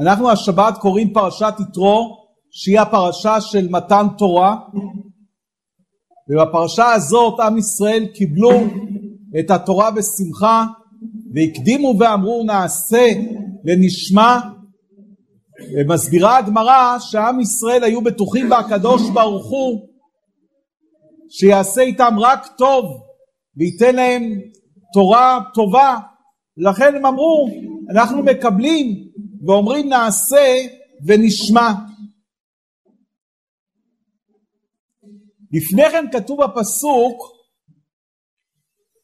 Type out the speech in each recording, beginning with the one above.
אנחנו השבת קוראים פרשת יתרו, שהיא הפרשה של מתן תורה, ובפרשה הזאת עם ישראל קיבלו את התורה בשמחה, והקדימו ואמרו נעשה ונשמע, ומסבירה הגמרא שעם ישראל היו בטוחים בהקדוש ברוך הוא שיעשה איתם רק טוב וייתן להם תורה טובה. לכן הם אמרו אנחנו מקבלים ואומרים נעשה ונשמע לפני כן כתוב בפסוק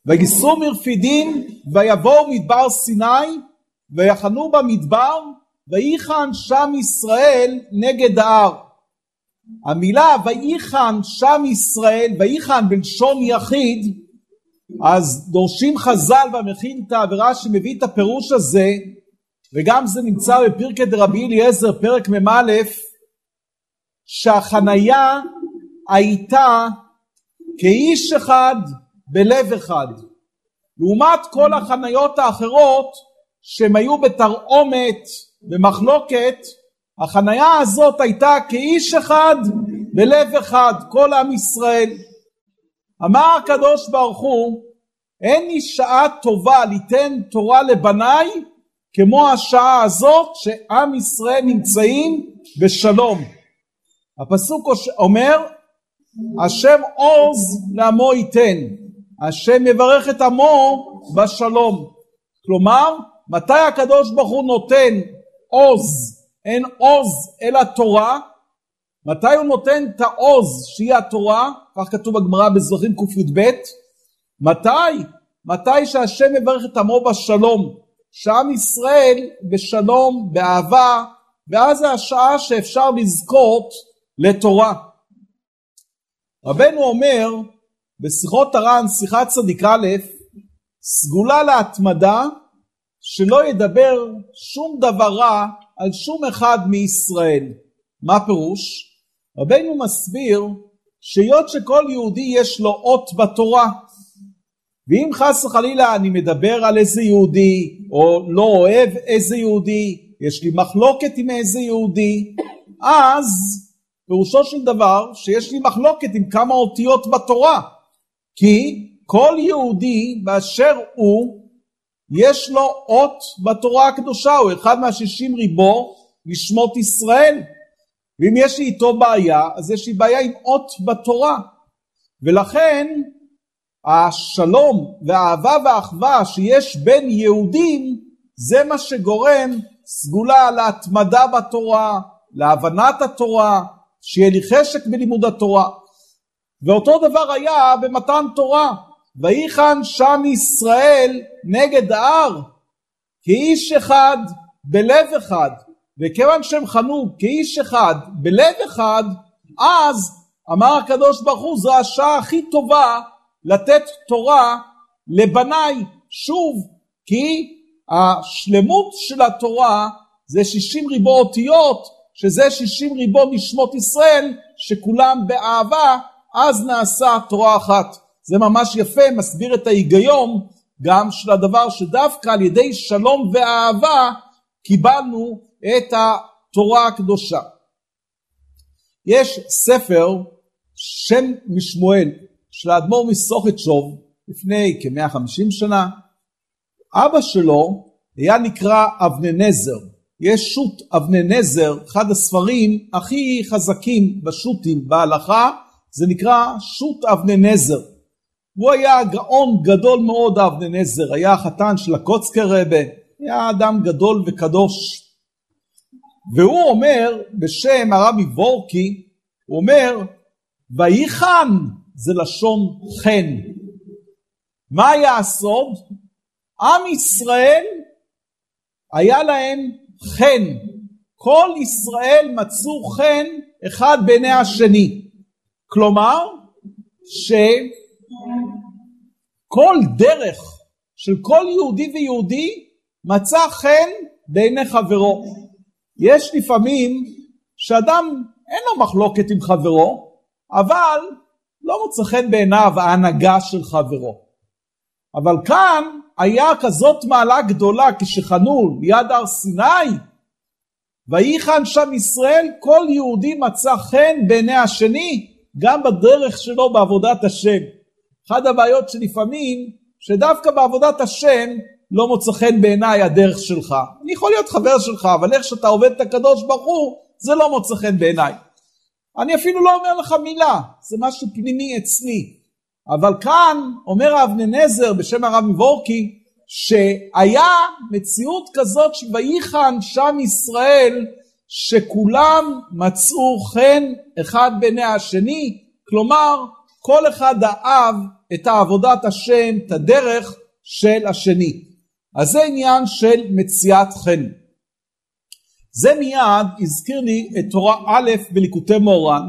ויסעו מרפידים ויבואו מדבר סיני ויחנו במדבר ויחן שם ישראל נגד ההר. המילה ויחן שם ישראל, ויחן בלשון יחיד, אז דורשים חז"ל במכין את העבירה שמביא את הפירוש הזה, וגם זה נמצא בפרקי דרבי אליעזר פרק מ"א, שהחנייה הייתה כאיש אחד בלב אחד. לעומת כל החניות האחרות שהם היו בתרעומת במחלוקת, החנייה הזאת הייתה כאיש אחד בלב אחד, כל עם ישראל. אמר הקדוש ברוך הוא, אין לי שעה טובה ליתן תורה לבניי כמו השעה הזאת שעם ישראל נמצאים בשלום. הפסוק אומר, השם עוז לעמו ייתן, השם יברך את עמו בשלום. כלומר, מתי הקדוש ברוך הוא נותן עוז, אין עוז אלא תורה, מתי הוא נותן את העוז שהיא התורה, כך כתוב בגמרא בזרחים קי"ב, מתי? מתי שהשם יברך את עמו בשלום, שעם ישראל בשלום, באהבה, ואז זה השעה שאפשר לזכות לתורה. רבנו אומר בשיחות הר"ן, שיחת צדיק א', סגולה להתמדה שלא ידבר שום דבר רע על שום אחד מישראל. מה פירוש? רבנו מסביר שהיות שכל יהודי יש לו אות בתורה, ואם חס וחלילה אני מדבר על איזה יהודי, או לא אוהב איזה יהודי, יש לי מחלוקת עם איזה יהודי, אז פירושו של דבר שיש לי מחלוקת עם כמה אותיות בתורה. כי כל יהודי באשר הוא יש לו אות בתורה הקדושה, הוא אחד מהשישים ריבו לשמות ישראל. ואם יש לי איתו בעיה, אז יש לי בעיה עם אות בתורה. ולכן השלום והאהבה והאחווה שיש בין יהודים, זה מה שגורם סגולה להתמדה בתורה, להבנת התורה, שיהיה לי חשק בלימוד התורה. ואותו דבר היה במתן תורה. ויחן שם ישראל נגד ההר כאיש אחד בלב אחד וכיוון שהם חנו כאיש אחד בלב אחד אז אמר הקדוש ברוך הוא זו השעה הכי טובה לתת תורה לבניי שוב כי השלמות של התורה זה שישים ריבו אותיות שזה שישים ריבו נשמות ישראל שכולם באהבה אז נעשה תורה אחת זה ממש יפה, מסביר את ההיגיון גם של הדבר שדווקא על ידי שלום ואהבה קיבלנו את התורה הקדושה. יש ספר שם משמואל של האדמו"ר מסוכת-שוב לפני כ-150 שנה. אבא שלו היה נקרא אבננזר. יש שו"ת אבננזר, אחד הספרים הכי חזקים בשו"תים בהלכה, זה נקרא שו"ת אבננזר. הוא היה גאון גדול מאוד אבננזר, היה החתן של הקוצקר רבה, היה אדם גדול וקדוש. והוא אומר בשם הרבי וורקי, הוא אומר, ויחן זה לשון חן. מה היה הסוד? עם ישראל היה להם חן. כל ישראל מצאו חן אחד בעיני השני. כלומר, ש... כל דרך של כל יהודי ויהודי מצא חן בעיני חברו. יש לפעמים שאדם אין לו מחלוקת עם חברו, אבל לא מוצא חן בעיניו ההנהגה של חברו. אבל כאן היה כזאת מעלה גדולה כשחנו ליד הר סיני, וייחן שם ישראל, כל יהודי מצא חן בעיני השני, גם בדרך שלו בעבודת השם. אחת הבעיות שלפעמים, שדווקא בעבודת השם לא מוצא חן בעיניי הדרך שלך. אני יכול להיות חבר שלך, אבל איך שאתה עובד את הקדוש ברוך הוא, זה לא מוצא חן בעיניי. אני אפילו לא אומר לך מילה, זה משהו פנימי אצלי. אבל כאן אומר האבננזר בשם הרב מבורקי, שהיה מציאות כזאת שויחן שם ישראל, שכולם מצאו חן אחד בעיני השני, כלומר כל אחד אהב את עבודת השם, את הדרך של השני. אז זה עניין של מציאת חן. זה מיד הזכיר לי את תורה א' בליקוטי מורן,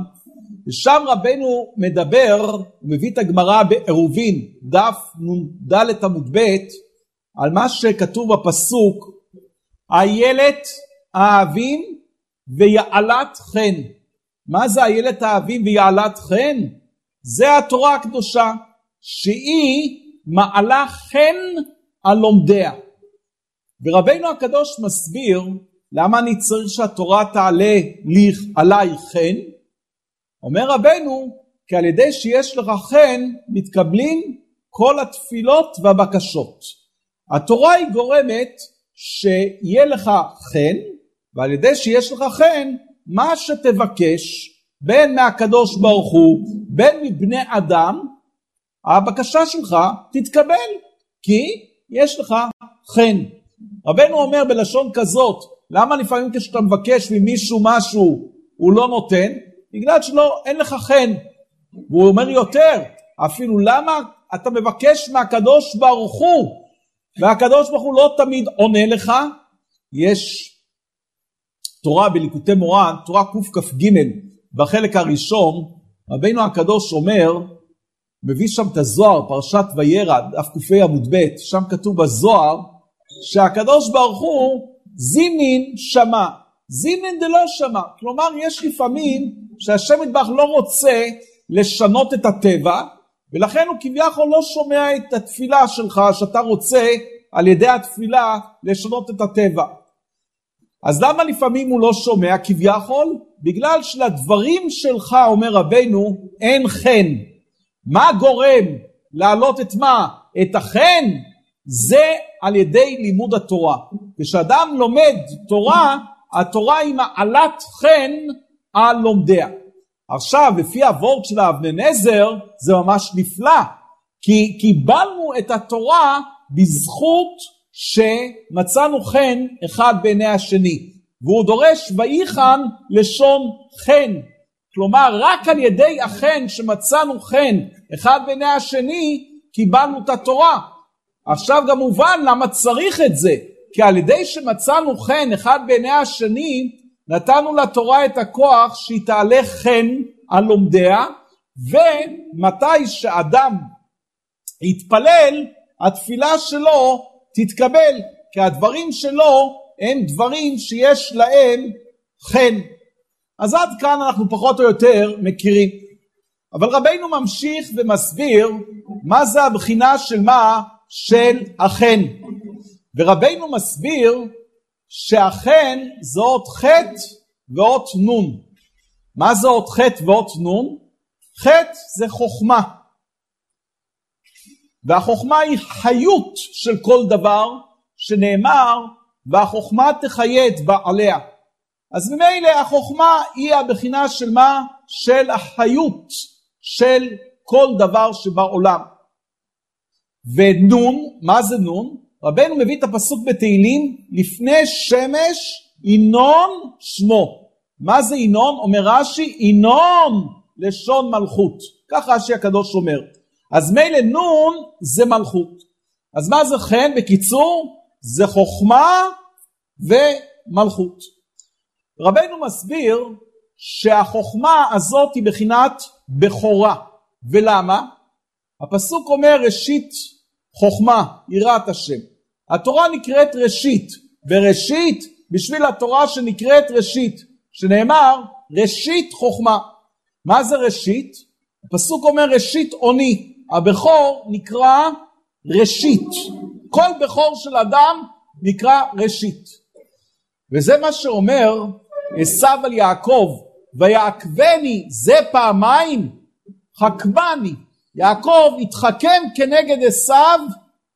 ושם רבנו מדבר, הוא מביא את הגמרא בעירובין, דף נ"ד עמוד ב', על מה שכתוב בפסוק, איילת האבים ויעלת חן. מה זה איילת האבים ויעלת חן? זה התורה הקדושה, שהיא מעלה חן על לומדיה. ורבנו הקדוש מסביר למה אני צריך שהתורה תעלה לי, עליי חן? אומר רבנו, כי על ידי שיש לך חן מתקבלים כל התפילות והבקשות. התורה היא גורמת שיהיה לך חן, ועל ידי שיש לך חן, מה שתבקש, בין מהקדוש ברוך הוא, בין מבני אדם, הבקשה שלך תתקבל, כי יש לך חן. רבנו אומר בלשון כזאת, למה לפעמים כשאתה מבקש ממישהו משהו הוא לא נותן? בגלל שלא, אין לך חן. והוא אומר יותר, אפילו למה אתה מבקש מהקדוש ברוך הוא, והקדוש ברוך הוא לא תמיד עונה לך, יש תורה בליקוטי מורן, תורה קכ"ג, בחלק הראשון, רבינו הקדוש אומר, מביא שם את הזוהר, פרשת וירא, דף ק"ה עמוד ב', שם כתוב בזוהר, שהקדוש ברוך הוא זימין שמע, זימין דלא שמע, כלומר יש לפעמים שהשם יתברך לא רוצה לשנות את הטבע, ולכן הוא כביכול לא שומע את התפילה שלך שאתה רוצה על ידי התפילה לשנות את הטבע. אז למה לפעמים הוא לא שומע כביכול? בגלל שלדברים שלך, אומר רבנו, אין חן. מה גורם להעלות את מה? את החן? זה על ידי לימוד התורה. כשאדם לומד תורה, התורה היא מעלת חן על לומדיה. עכשיו, לפי הוורד של האבננזר, זה ממש נפלא, כי קיבלנו את התורה בזכות שמצאנו חן אחד בעיני השני, והוא דורש ויחן לשון חן. כלומר, רק על ידי החן שמצאנו חן אחד בעיני השני, קיבלנו את התורה. עכשיו גם מובן למה צריך את זה, כי על ידי שמצאנו חן אחד בעיני השני, נתנו לתורה את הכוח שהיא תעלה חן על לומדיה, ומתי שאדם יתפלל, התפילה שלו תתקבל, כי הדברים שלו הם דברים שיש להם חן. אז עד כאן אנחנו פחות או יותר מכירים. אבל רבינו ממשיך ומסביר מה זה הבחינה של מה? של החן. ורבינו מסביר שהחן זה אות ח' ואות נ'. מה זה אות ח' ואות נ'? ח' זה חוכמה. והחוכמה היא חיות של כל דבר שנאמר והחוכמה תחיה את בעליה. אז ממילא החוכמה היא הבחינה של מה? של החיות של כל דבר שבעולם. ונון, מה זה נון? רבנו מביא את הפסוק בתהילים, לפני שמש ינון שמו. מה זה ינון? אומר רש"י, ינון לשון מלכות. כך רש"י הקדוש אומר. אז מילא נון זה מלכות. אז מה זה חן? בקיצור, זה חוכמה ומלכות. רבנו מסביר שהחוכמה הזאת היא בחינת בכורה. ולמה? הפסוק אומר ראשית חוכמה, יראת השם. התורה נקראת ראשית, וראשית בשביל התורה שנקראת ראשית, שנאמר ראשית חוכמה. מה זה ראשית? הפסוק אומר ראשית אוני, הבכור נקרא ראשית. כל בכור של אדם נקרא ראשית. וזה מה שאומר עשו על יעקב, ויעקבני זה פעמיים, חכמני. יעקב התחכם כנגד עשו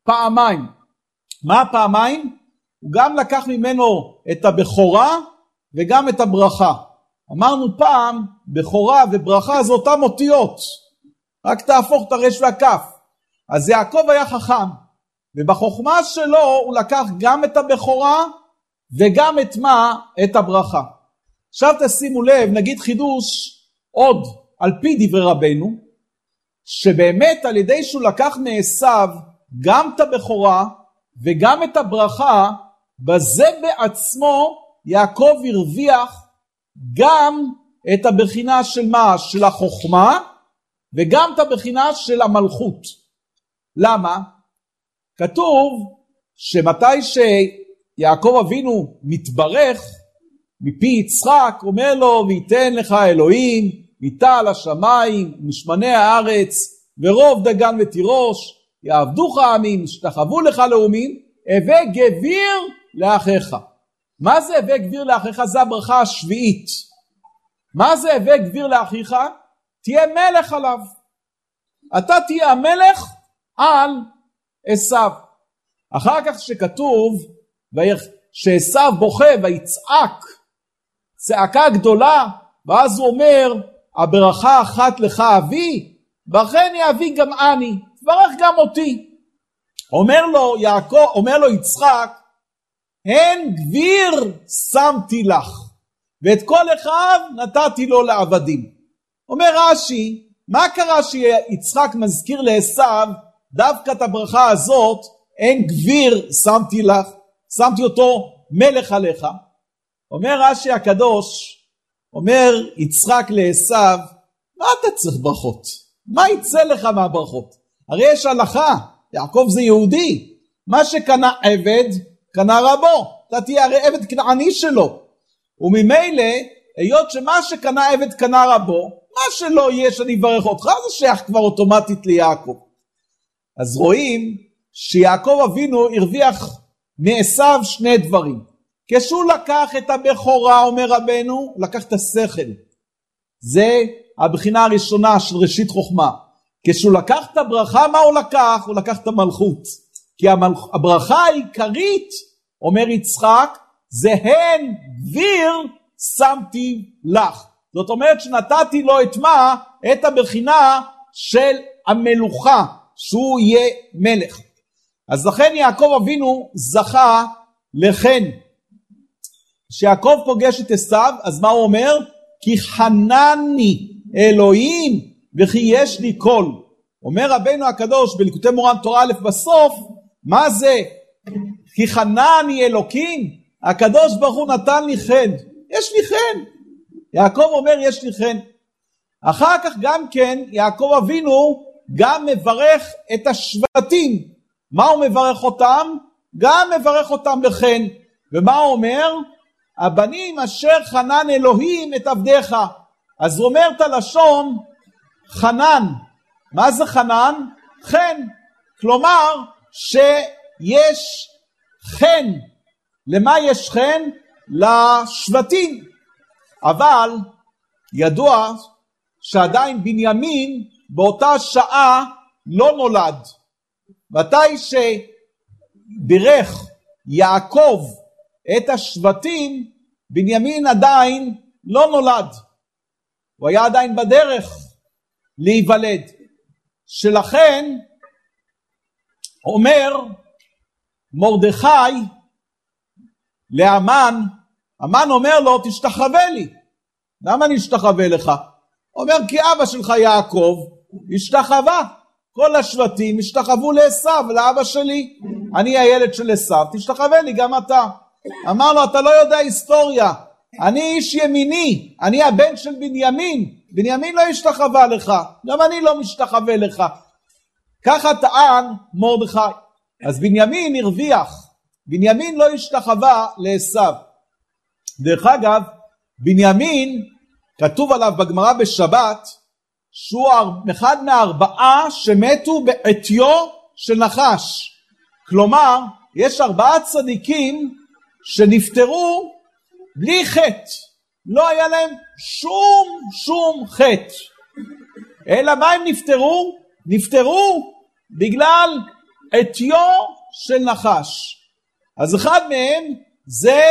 פעמיים. מה פעמיים? הוא גם לקח ממנו את הבכורה וגם את הברכה. אמרנו פעם, בכורה וברכה זה אותם אותיות, רק תהפוך את הרש והכף. אז יעקב היה חכם, ובחוכמה שלו הוא לקח גם את הבכורה וגם את מה? את הברכה. עכשיו תשימו לב, נגיד חידוש עוד על פי דברי רבנו, שבאמת על ידי שהוא לקח מעשיו גם את הבכורה וגם את הברכה, בזה בעצמו יעקב הרוויח גם את הבחינה של מה? של החוכמה וגם את הבחינה של המלכות. למה? כתוב שמתי שיעקב אבינו מתברך מפי יצחק, אומר לו וייתן לך אלוהים, מיטה על השמיים, משמני הארץ, ורוב דגן ותירוש, יעבדוך עמים, שתחוו לך לאומים, הווה גביר לאחיך. מה זה הווה גביר לאחיך? זה הברכה השביעית. מה זה הווה גביר לאחיך? תהיה מלך עליו. אתה תהיה המלך על עשיו. אחר כך שכתוב שעשיו בוכה ויצעק צעקה גדולה ואז הוא אומר הברכה אחת לך אבי וכן יאבי גם אני תברך גם אותי אומר לו יעקב אומר לו יצחק הן גביר שמתי לך ואת כל אחד נתתי לו לעבדים אומר רש"י מה קרה שיצחק מזכיר לעשו דווקא את הברכה הזאת, אין גביר שמתי לך, שמתי אותו מלך עליך. אומר רש"י הקדוש, אומר יצחק לעשו, מה אתה צריך ברכות? מה יצא לך מהברכות? הרי יש הלכה, יעקב זה יהודי, מה שקנה עבד, קנה רבו, אתה תהיה הרי עבד כנעני שלו. וממילא, היות שמה שקנה עבד קנה רבו, מה שלא יהיה שאני אברך אותך, זה שייך כבר אוטומטית ליעקב. אז רואים שיעקב אבינו הרוויח מעשיו שני דברים. כשהוא לקח את הבכורה, אומר רבנו, לקח את השכל. זה הבחינה הראשונה של ראשית חוכמה. כשהוא לקח את הברכה, מה הוא לקח? הוא לקח את המלכות. כי המלכ... הברכה העיקרית, אומר יצחק, זה הן גביר שמתי לך. זאת אומרת שנתתי לו את מה? את הבחינה של המלוכה. שהוא יהיה מלך. אז לכן יעקב אבינו זכה לחן. כשיעקב פוגש את עשיו, אז מה הוא אומר? כי חנני אלוהים וכי יש לי קול. אומר רבנו הקדוש בליקוטי מורן תורה א' בסוף, מה זה? כי חנני אלוקים, הקדוש ברוך הוא נתן לי חן. יש לי חן. יעקב אומר יש לי חן. אחר כך גם כן יעקב אבינו גם מברך את השבטים. מה הוא מברך אותם? גם מברך אותם בחן. ומה הוא אומר? הבנים אשר חנן אלוהים את עבדיך. אז הוא אומר את הלשון חנן. מה זה חנן? חן. כלומר שיש חן. למה יש חן? לשבטים. אבל ידוע שעדיין בנימין באותה שעה לא נולד. מתי שבירך יעקב את השבטים, בנימין עדיין לא נולד. הוא היה עדיין בדרך להיוולד. שלכן אומר מרדכי לאמן, המן אומר לו תשתחווה לי. למה אני אשתחווה לך? אומר כי אבא שלך יעקב השתחווה. כל השבטים השתחוו לעשו, לאבא שלי. אני הילד של עשו, תשתחווה לי גם אתה. אמר לו, אתה לא יודע היסטוריה, אני איש ימיני, אני הבן של בנימין, בנימין לא השתחווה לך, גם אני לא משתחווה לך. ככה טען מרדכי. אז בנימין הרוויח, בנימין לא השתחווה לעשו. דרך אגב, בנימין, כתוב עליו בגמרא בשבת, שהוא אחד מהארבעה שמתו בעטיו של נחש. כלומר, יש ארבעה צדיקים שנפטרו בלי חטא. לא היה להם שום שום חטא. אלא מה הם נפטרו? נפטרו בגלל עטיו של נחש. אז אחד מהם זה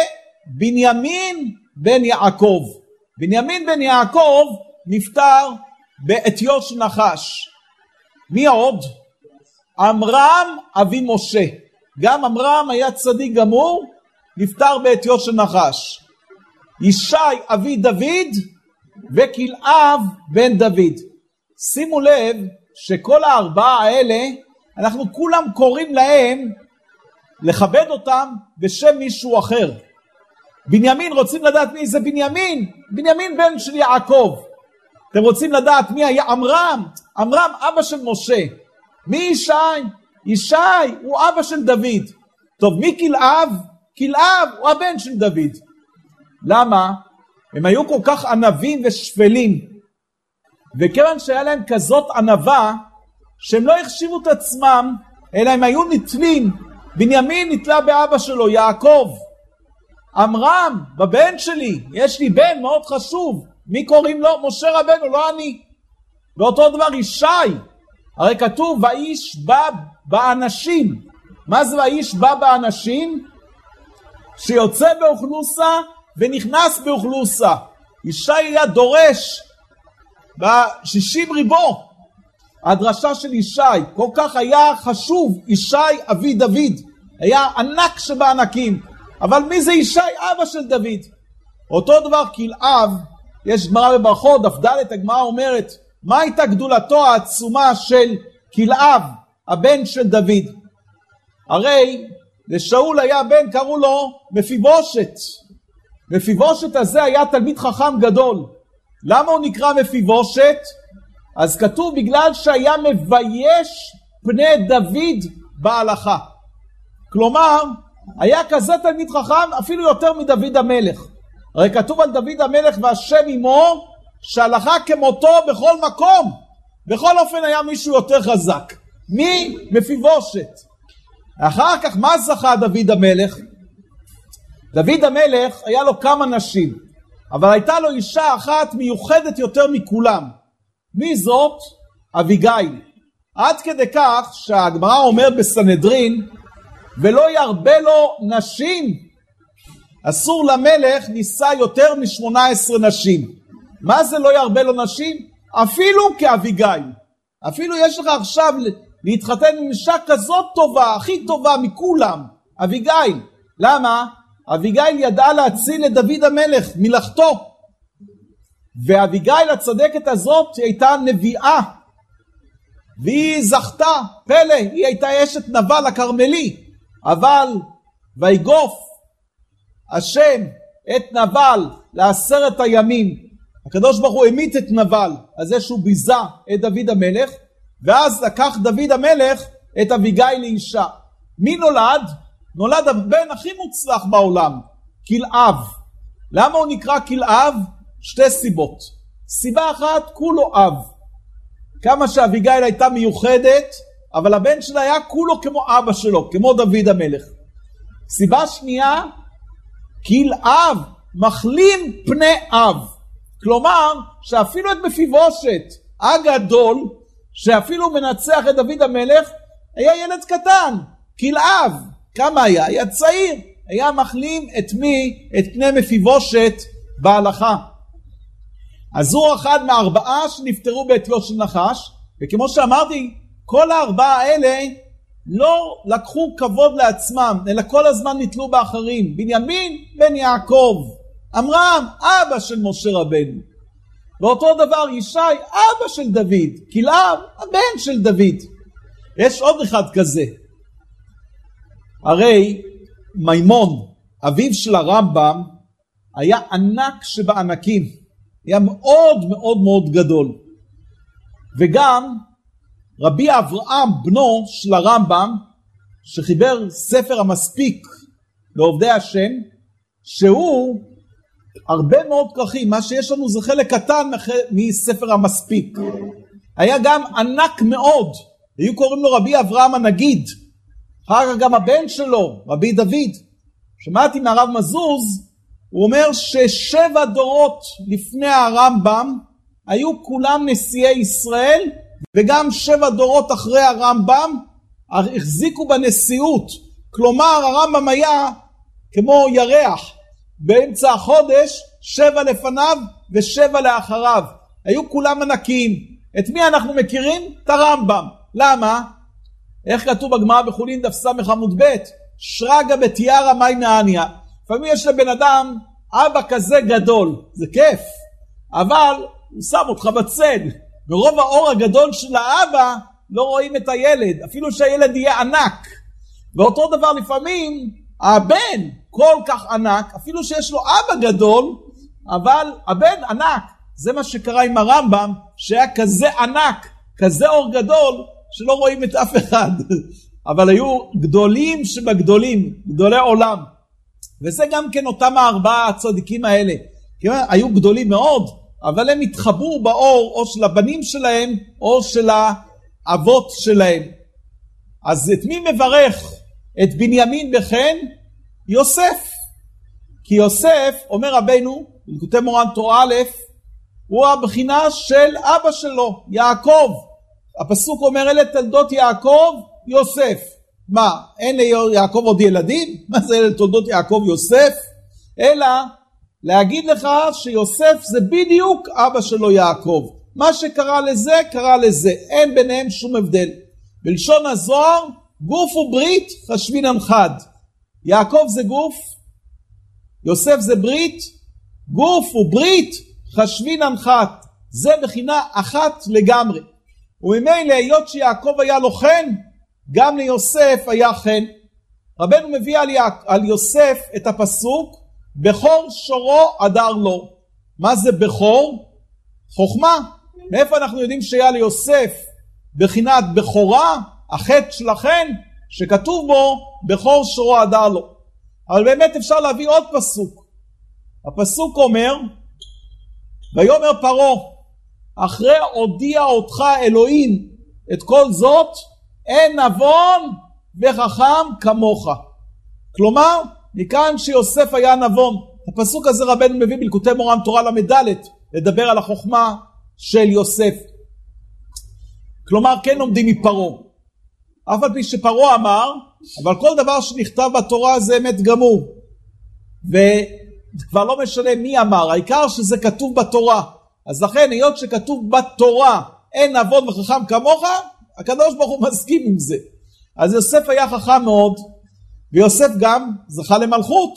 בנימין בן יעקב. בנימין בן יעקב נפטר בעטיו של נחש. מי עוד? עמרם אבי משה. גם עמרם היה צדיק גמור, נפטר בעטיו של נחש. ישי אבי דוד וכלאב בן דוד. שימו לב שכל הארבעה האלה, אנחנו כולם קוראים להם לכבד אותם בשם מישהו אחר. בנימין, רוצים לדעת מי זה בנימין? בנימין בן של יעקב. אתם רוצים לדעת מי היה עמרם? עמרם אבא של משה. מי ישי? ישי הוא אבא של דוד. טוב, מי כלאב? כלאב הוא הבן של דוד. למה? הם היו כל כך ענבים ושפלים, וכיוון שהיה להם כזאת ענווה, שהם לא החשיבו את עצמם, אלא הם היו נתלים. בנימין נתלה באבא שלו, יעקב. עמרם, בבן שלי, יש לי בן מאוד חשוב. מי קוראים לו? משה רבנו, לא אני. ואותו דבר ישי, הרי כתוב והאיש בא באנשים. מה זה והאיש בא באנשים? שיוצא באוכלוסה ונכנס באוכלוסה. ישי היה דורש בשישים ריבו. הדרשה של ישי, כל כך היה חשוב, ישי אבי דוד, היה ענק שבענקים, אבל מי זה ישי? אבא של דוד. אותו דבר כלאב, יש גמרא בברכות, דף ד' הגמרא אומרת, מה הייתה גדולתו העצומה של כלאב, הבן של דוד? הרי לשאול היה בן, קראו לו מפיבושת. מפיבושת הזה היה תלמיד חכם גדול. למה הוא נקרא מפיבושת? אז כתוב בגלל שהיה מבייש פני דוד בהלכה. כלומר, היה כזה תלמיד חכם אפילו יותר מדוד המלך. הרי כתוב על דוד המלך והשם עמו שהלכה כמותו בכל מקום. בכל אופן היה מישהו יותר חזק. מי? מפיבושת. אחר כך מה זכה דוד המלך? דוד המלך היה לו כמה נשים, אבל הייתה לו אישה אחת מיוחדת יותר מכולם. מי זאת? אביגיל. עד כדי כך שהגמרא אומר בסנהדרין, ולא ירבה לו נשים. אסור למלך נישא יותר משמונה עשרה נשים. מה זה לא ירבה לו נשים? אפילו כאביגיל. אפילו יש לך עכשיו להתחתן עם אישה כזאת טובה, הכי טובה מכולם, אביגיל. למה? אביגיל ידעה להציל את דוד המלך מלאכתו. ואביגיל הצדקת הזאת הייתה נביאה. והיא זכתה, פלא, היא הייתה אשת נבל הכרמלי. אבל ויגוף השם את נבל לעשרת הימים. הקדוש ברוך הוא המית את נבל על זה שהוא ביזה את דוד המלך, ואז לקח דוד המלך את אביגיל לאישה. מי נולד? נולד הבן הכי מוצלח בעולם, כלאב. למה הוא נקרא כלאב? שתי סיבות. סיבה אחת, כולו אב. כמה שאביגיל הייתה מיוחדת, אבל הבן שלה היה כולו כמו אבא שלו, כמו דוד המלך. סיבה שנייה, כלאב מחלים פני אב. כלומר, שאפילו את מפיבושת הגדול, שאפילו מנצח את דוד המלך, היה ילד קטן, כלאב. כמה היה? היה צעיר, היה מחלים את מי? את פני מפיבושת בהלכה. אז הוא אחד מהארבעה שנפטרו בעטיו של נחש, וכמו שאמרתי, כל הארבעה האלה לא לקחו כבוד לעצמם, אלא כל הזמן נתלו באחרים. בנימין בן יעקב, עמרם אבא של משה רבנו. ואותו דבר ישי אבא של דוד, כלאב הבן של דוד. יש עוד אחד כזה, הרי מימון, אביו של הרמב"ם, היה ענק שבענקים, היה מאוד מאוד מאוד גדול. וגם רבי אברהם, בנו של הרמב"ם, שחיבר ספר המספיק לעובדי השם, שהוא הרבה מאוד כרכים, מה שיש לנו זה חלק קטן מספר המספיק. היה גם ענק מאוד, היו קוראים לו רבי אברהם הנגיד, אחר כך גם הבן שלו, רבי דוד, שמעתי מהרב מזוז הוא אומר ששבע דורות לפני הרמב"ם היו כולם נשיאי ישראל וגם שבע דורות אחרי הרמב"ם החזיקו בנשיאות. כלומר הרמב"ם היה כמו ירח באמצע החודש, שבע לפניו ושבע לאחריו. היו כולם ענקיים. את מי אנחנו מכירים? את הרמב"ם. למה? איך כתוב בגמרא בחולין דף ס' עמוד ב'? שרגא בתיארא מי נעניה. לפעמים יש לבן אדם אבא כזה גדול, זה כיף, אבל הוא שם אותך בצד. מרוב האור הגדול של האבא לא רואים את הילד, אפילו שהילד יהיה ענק. ואותו דבר לפעמים הבן כל כך ענק, אפילו שיש לו אבא גדול, אבל הבן ענק. זה מה שקרה עם הרמב"ם, שהיה כזה ענק, כזה אור גדול, שלא רואים את אף אחד. אבל היו גדולים שבגדולים, גדולי עולם. וזה גם כן אותם הארבעה הצדיקים האלה. היו גדולים מאוד, אבל הם התחברו באור או של הבנים שלהם או של האבות שלהם. אז את מי מברך? את בנימין בחן? יוסף. כי יוסף, אומר רבנו, בלקוטי מורן תורה א', הוא הבחינה של אבא שלו, יעקב. הפסוק אומר אלה תולדות יעקב, יוסף. מה, אין ליעקב עוד ילדים? מה זה אלה תולדות יעקב, יוסף? אלא להגיד לך שיוסף זה בדיוק אבא שלו יעקב. מה שקרה לזה, קרה לזה. אין ביניהם שום הבדל. בלשון הזוהר, גוף וברית חשבינן חד. יעקב זה גוף, יוסף זה ברית, גוף וברית חשבינן חד. זה בחינה אחת לגמרי. וממילא היות שיעקב היה לו חן, גם ליוסף היה חן. רבנו מביא על, יע... על יוסף את הפסוק בכור שורו הדר לו. מה זה בכור? חוכמה. מאיפה אנחנו יודעים שהיה ליוסף בחינת בכורה, החטא של החן, שכתוב בו בכור שורו הדר לו. אבל באמת אפשר להביא עוד פסוק. הפסוק אומר, ויאמר פרעה, אחרי הודיע אותך אלוהים את כל זאת, אין נבון וחכם כמוך. כלומר, מכאן שיוסף היה נבון. הפסוק הזה רבנו מביא בלקוטי מורן תורה ל"ד, לדבר על החוכמה של יוסף. כלומר, כן לומדים מפרעה. אף על פי שפרעה אמר, אבל כל דבר שנכתב בתורה זה אמת גמור. וכבר לא משנה מי אמר, העיקר שזה כתוב בתורה. אז לכן, היות שכתוב בתורה, אין נבון וחכם כמוך, הקדוש ברוך הוא מסכים עם זה. אז יוסף היה חכם מאוד, ויוסף גם זכה למלכות.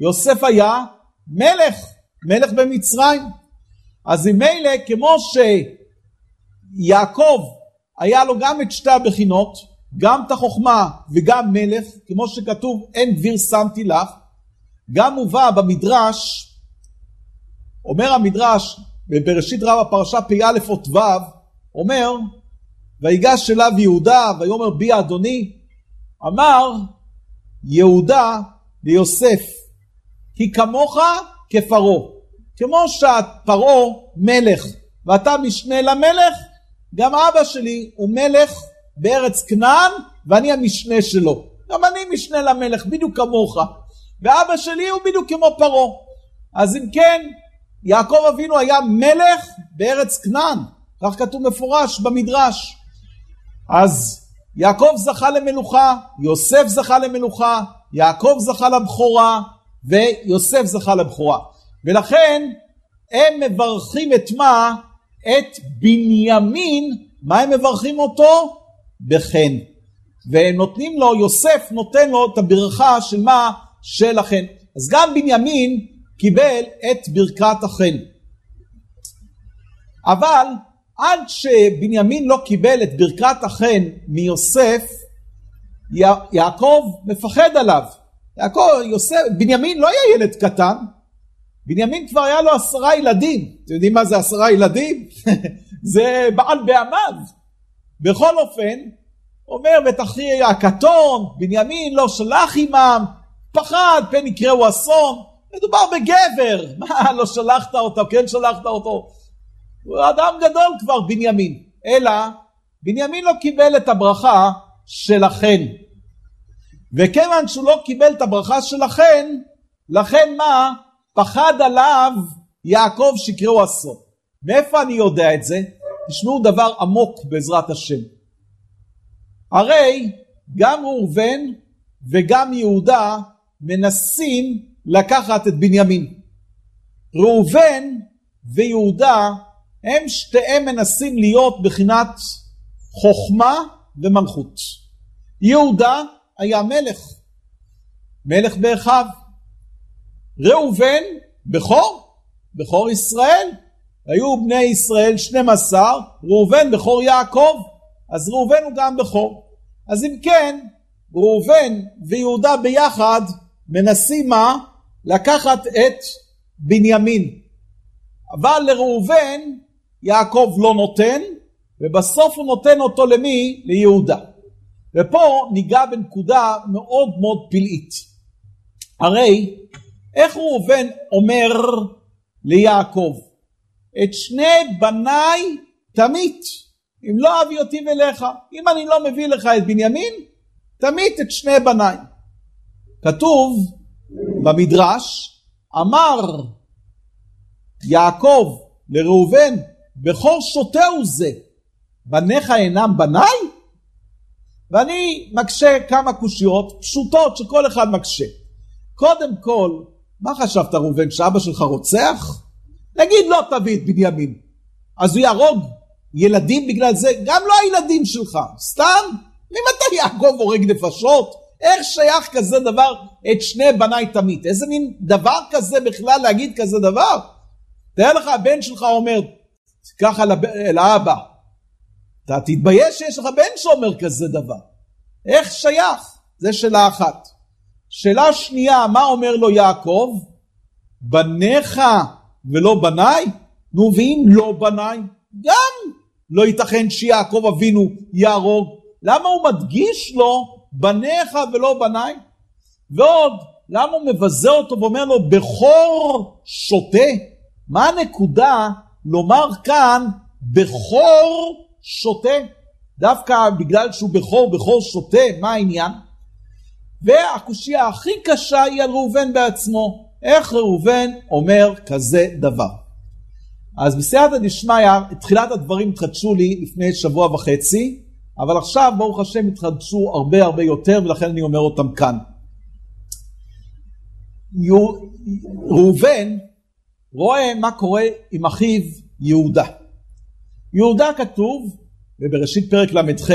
יוסף היה מלך, מלך במצרים. אז ממילא, כמו שיעקב היה לו גם את שתי הבחינות, גם את החוכמה וגם מלך, כמו שכתוב אין גביר שמתי לך, גם מובא במדרש, אומר המדרש בבראשית רב הפרשה פ"א אות ו', אומר ויגש אליו יהודה ויאמר בי אדוני אמר יהודה ליוסף כי כמוך כפרעה כמו שפרעה מלך ואתה משנה למלך גם אבא שלי הוא מלך בארץ כנען ואני המשנה שלו גם אני משנה למלך בדיוק כמוך ואבא שלי הוא בדיוק כמו פרעה אז אם כן יעקב אבינו היה מלך בארץ כנען כך כתוב מפורש במדרש אז יעקב זכה למלוכה, יוסף זכה למלוכה, יעקב זכה לבכורה ויוסף זכה לבכורה. ולכן הם מברכים את מה? את בנימין, מה הם מברכים אותו? בחן. והם נותנים לו, יוסף נותן לו את הברכה של מה? של החן. אז גם בנימין קיבל את ברכת החן. אבל עד שבנימין לא קיבל את ברכת החן מיוסף, יעקב מפחד עליו. יעקב, יוסף, בנימין לא היה ילד קטן, בנימין כבר היה לו עשרה ילדים. אתם יודעים מה זה עשרה ילדים? זה בעל בעמיו. בכל אופן, אומר בטח הקטון, בנימין לא שלח עמם, פחד, פן יקראו אסון. מדובר בגבר, מה לא שלחת אותו, כן שלחת אותו. הוא אדם גדול כבר, בנימין. אלא, בנימין לא קיבל את הברכה של החן. וכיוון שהוא לא קיבל את הברכה של החן, לכן מה? פחד עליו יעקב שיקראו אסון. מאיפה אני יודע את זה? תשמעו דבר עמוק בעזרת השם. הרי גם ראובן וגם יהודה מנסים לקחת את בנימין. ראובן ויהודה הם שתיהם מנסים להיות בחינת חוכמה ומלכות. יהודה היה מלך, מלך באחיו. ראובן, בכור, בכור ישראל. היו בני ישראל 12, ראובן בכור יעקב, אז ראובן הוא גם בכור. אז אם כן, ראובן ויהודה ביחד מנסים מה? לקחת את בנימין. אבל לראובן יעקב לא נותן, ובסוף הוא נותן אותו למי? ליהודה. ופה ניגע בנקודה מאוד מאוד פלאית. הרי איך ראובן אומר ליעקב, את שני בניי תמית, אם לא אביא אותי אליך. אם אני לא מביא לך את בנימין, תמית את שני בניי. כתוב במדרש, אמר יעקב לראובן, בכור שוטה הוא זה, בניך אינם בניי? ואני מקשה כמה קושיות פשוטות שכל אחד מקשה. קודם כל, מה חשבת ראובן, שאבא שלך רוצח? נגיד לא תביא את בנימין, אז הוא יהרוג ילדים בגלל זה? גם לא הילדים שלך, סתם? ממתי יעקב הורג נפשות? איך שייך כזה דבר את שני בניי תמיד? איזה מין דבר כזה בכלל להגיד כזה דבר? תאר לך הבן שלך אומר ככה לאבא, אתה תתבייש שיש לך בן שאומר כזה דבר. איך שייך? זה שאלה אחת. שאלה שנייה, מה אומר לו יעקב? בניך ולא בניי? נו, ואם לא בניי? גם לא ייתכן שיעקב אבינו יהרוג. למה הוא מדגיש לו בניך ולא בניי? ועוד, למה הוא מבזה אותו ואומר לו בכור שוטה? מה הנקודה לומר כאן בכור שוטה? דווקא בגלל שהוא בכור, בכור שוטה, מה העניין? והקושייה הכי קשה היא על ראובן בעצמו. איך ראובן אומר כזה דבר? אז בסייעתא דשמיא, תחילת הדברים התחדשו לי לפני שבוע וחצי, אבל עכשיו ברוך השם התחדשו הרבה הרבה יותר ולכן אני אומר אותם כאן. ראובן רואה מה קורה עם אחיו יהודה. יהודה כתוב, ובראשית פרק ל"ח,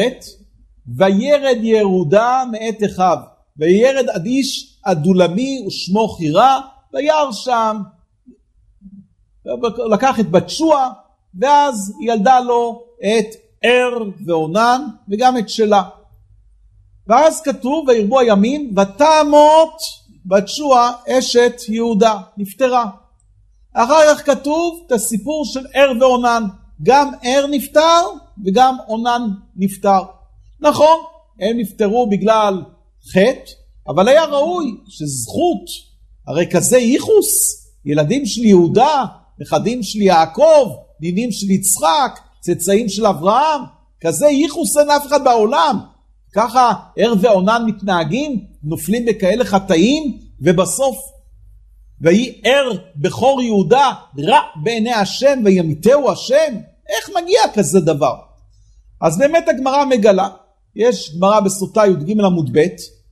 וירד יהודה מאת אחיו, וירד עד איש אדולמי ושמו חירה, וירא שם, לקח את בת שועה, ואז ילדה לו את ער ועונן, וגם את שלה. ואז כתוב, וירבו הימים, ותמות בת שועה אשת יהודה, נפטרה. אחר כך כתוב את הסיפור של ער ועונן, גם ער נפטר וגם עונן נפטר. נכון, הם נפטרו בגלל חטא, אבל היה ראוי שזכות, הרי כזה ייחוס, ילדים של יהודה, נכדים של יעקב, נינים של יצחק, צאצאים של אברהם, כזה ייחוס אין אף אחד בעולם. ככה ער ועונן מתנהגים, נופלים בכאלה חטאים, ובסוף ויהי ער בכור יהודה רע בעיני השם וימיתהו השם? איך מגיע כזה דבר? אז באמת הגמרא מגלה, יש גמרא בסוטה י"ג עמוד ב',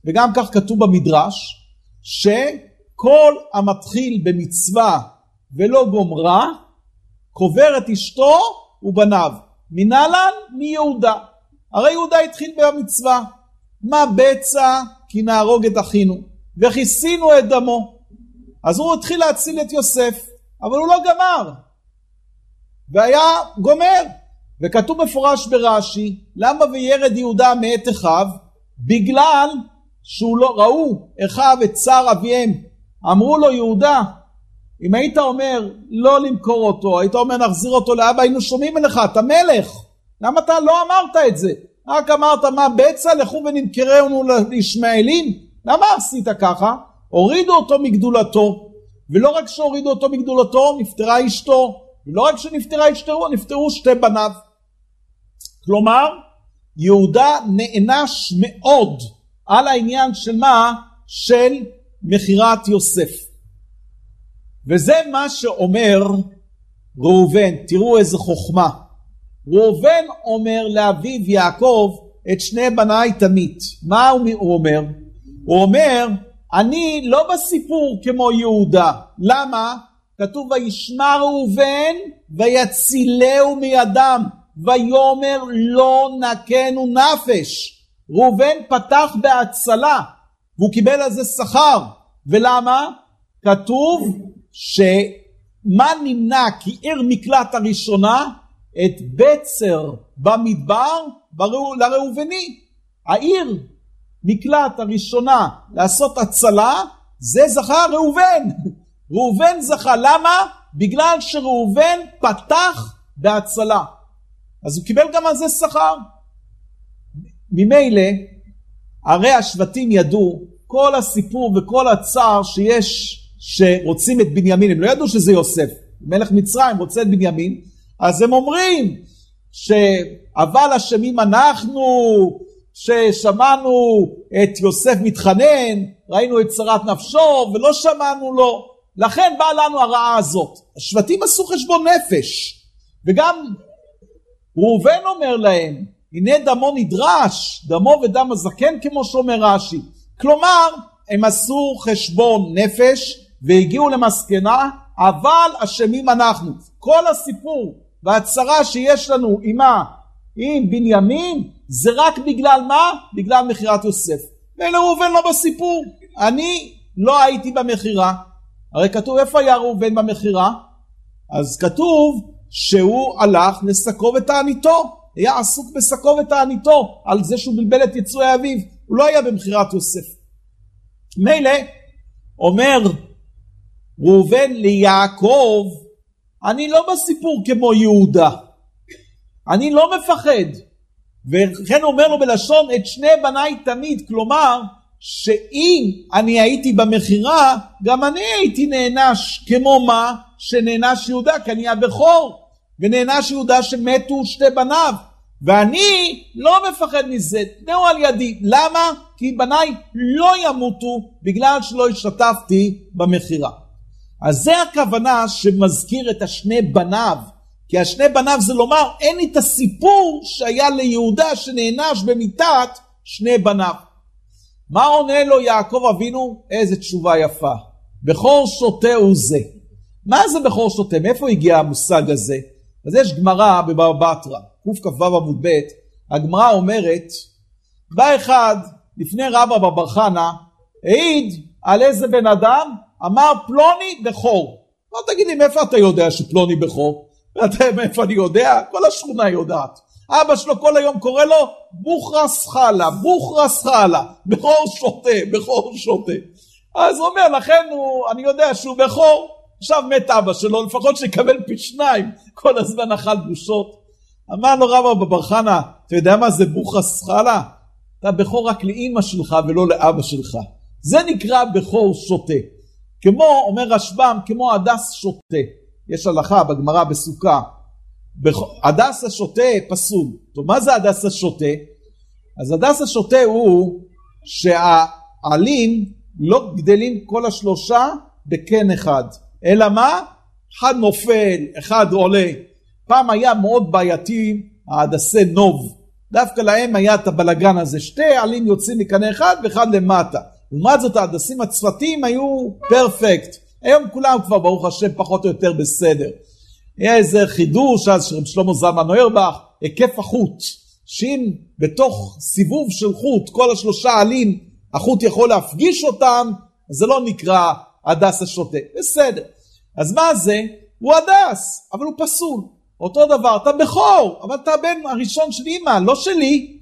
וגם כך כתוב במדרש, שכל המתחיל במצווה ולא גומרה, קובר את אשתו ובניו. מנהלן מיהודה. הרי יהודה התחיל במצווה. מה בצע כי נהרוג את אחינו, וכיסינו את דמו. אז הוא התחיל להציל את יוסף, אבל הוא לא גמר. והיה גומר. וכתוב מפורש ברש"י, למה וירד יהודה מאת אחיו? בגלל שהוא לא, ראו אחיו את צער אביהם. אמרו לו יהודה, אם היית אומר לא למכור אותו, היית אומר נחזיר אותו לאבא, היינו שומעים ממך, אתה מלך. למה אתה לא אמרת את זה? רק אמרת מה בצע, לכו ונמכרנו לישמעאלים? למה עשית ככה? הורידו אותו מגדולתו, ולא רק שהורידו אותו מגדולתו, נפטרה אשתו, ולא רק שנפטרה אשתו, נפטרו שתי בניו. כלומר, יהודה נענש מאוד על העניין של מה? של מכירת יוסף. וזה מה שאומר ראובן, תראו איזה חוכמה. ראובן אומר לאביו יעקב את שני בניי תמית. מה הוא אומר? הוא אומר, אני לא בסיפור כמו יהודה. למה? כתוב וישמע ראובן ויצילהו מידם ויאמר לא נקנו נפש. ראובן פתח בהצלה והוא קיבל על זה שכר. ולמה? כתוב שמה נמנע כי עיר מקלט הראשונה את בצר במדבר לראובני. העיר מקלט הראשונה לעשות הצלה זה זכה ראובן. ראובן זכה, למה? בגלל שראובן פתח בהצלה. אז הוא קיבל גם על זה שכר. ממילא, הרי השבטים ידעו כל הסיפור וכל הצער שיש שרוצים את בנימין, הם לא ידעו שזה יוסף, מלך מצרים רוצה את בנימין, אז הם אומרים שאבל אשמים אנחנו, ששמענו את יוסף מתחנן, ראינו את צרת נפשו ולא שמענו לו, לכן באה לנו הרעה הזאת. השבטים עשו חשבון נפש, וגם ראובן אומר להם, הנה דמו נדרש, דמו ודם הזקן כמו שאומר רש"י. כלומר, הם עשו חשבון נפש והגיעו למסקנה, אבל אשמים אנחנו. כל הסיפור והצרה שיש לנו עימה, עם בנימין, זה רק בגלל מה? בגלל מכירת יוסף. ולראובן לא בסיפור. אני לא הייתי במכירה. הרי כתוב איפה היה ראובן במכירה? אז כתוב שהוא הלך לסקוב את תעניתו. היה עסוק בסקוב את תעניתו על זה שהוא בלבל את יצואי אביו. הוא לא היה במכירת יוסף. מילא אומר ראובן ליעקב, אני לא בסיפור כמו יהודה, אני לא מפחד. וכן אומר לו בלשון את שני בניי תמיד, כלומר שאם אני הייתי במכירה, גם אני הייתי נענש כמו מה שנענש יהודה, כי אני הבכור, ונענש יהודה שמתו שתי בניו. ואני לא מפחד מזה, תנאו על ידי. למה? כי בניי לא ימותו בגלל שלא השתתפתי במכירה. אז זה הכוונה שמזכיר את השני בניו. כי השני בניו זה לומר, אין לי את הסיפור שהיה ליהודה שנענש במיתת שני בניו. מה עונה לו יעקב אבינו? איזה תשובה יפה. בכור שותה הוא זה. מה זה בכור שותה? מאיפה הגיע המושג הזה? אז יש גמרא בבבא בתרא, קכ"ו עמוד ב', הגמרא אומרת, בא אחד לפני רבא בבר חנה, העיד על איזה בן אדם, אמר פלוני בכור. לא תגיד לי מאיפה אתה יודע שפלוני בכור? אתה מאיפה אני יודע? כל השכונה יודעת. אבא שלו כל היום קורא לו בוכרס חלה, בוכרס חלה, בכור שותה, בכור שותה. אז הוא אומר, לכן הוא, אני יודע שהוא בכור, עכשיו מת אבא שלו, לפחות שיקבל פי שניים, כל הזמן אכל בושות. אמר לו רבא בבר חנה, אתה יודע מה זה בוכרס חלה? אתה בכור רק לאימא שלך ולא לאבא שלך. זה נקרא בכור שוטה. כמו, אומר רשב"ם, כמו הדס שוטה. יש הלכה בגמרא בסוכה. הדס השוטה פסול. טוב, מה זה הדס השוטה? אז הדס השוטה הוא שהעלים לא גדלים כל השלושה בקן אחד. אלא מה? אחד נופל, אחד עולה. פעם היה מאוד בעייתי ההדסי נוב. דווקא להם היה את הבלגן הזה. שתי עלים יוצאים מקנה אחד ואחד למטה. לעומת זאת ההדסים הצוותים היו פרפקט. היום כולם כבר ברוך השם פחות או יותר בסדר. היה איזה חידוש אז של שלמה זלמן אוירבך, היקף החוט, שאם בתוך סיבוב של חוט כל השלושה עלים החוט יכול להפגיש אותם, זה לא נקרא הדס השוטה. בסדר. אז מה זה? הוא הדס, אבל הוא פסול. אותו דבר, אתה בכור, אבל אתה הבן הראשון של אימא, לא שלי.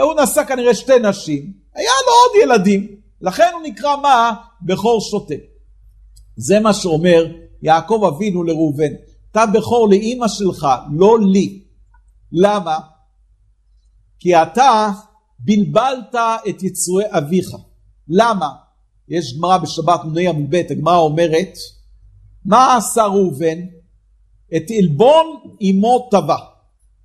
הוא נשא כנראה שתי נשים, היה לו עוד ילדים, לכן הוא נקרא מה? בכור שוטה. זה מה שאומר יעקב אבינו לראובן. אתה בכור לאימא שלך, לא לי. למה? כי אתה בלבלת את יצואי אביך. למה? יש גמרא בשבת נ"ה עמוד ב', הגמרא אומרת, מה עשה ראובן? את עלבון אמו טבע.